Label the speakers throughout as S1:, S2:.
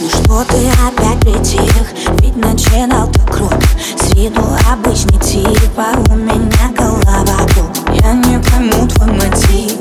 S1: Ну что ты опять притих? Ведь начинал ты круг С виду обычный тип, а у меня голова круг Я не пойму твой мотив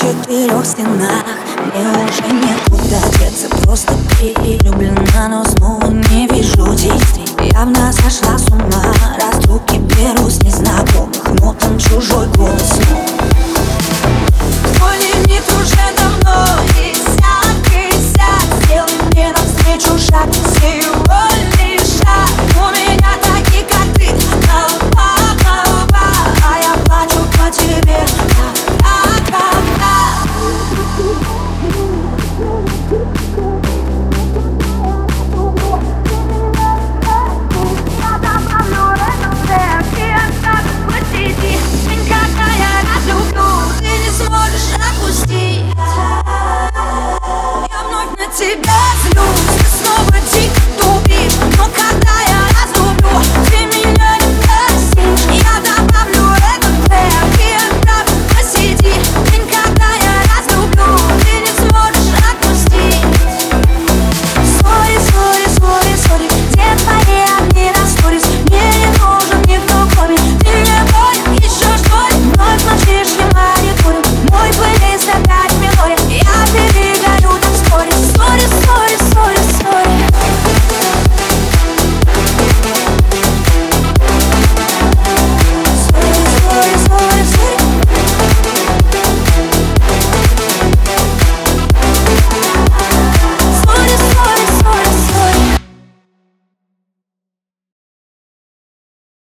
S1: четырех стенах. Мне уже некуда деться Просто перелюблена, но снова не вижу. Действий Явно сошла с ума. There's no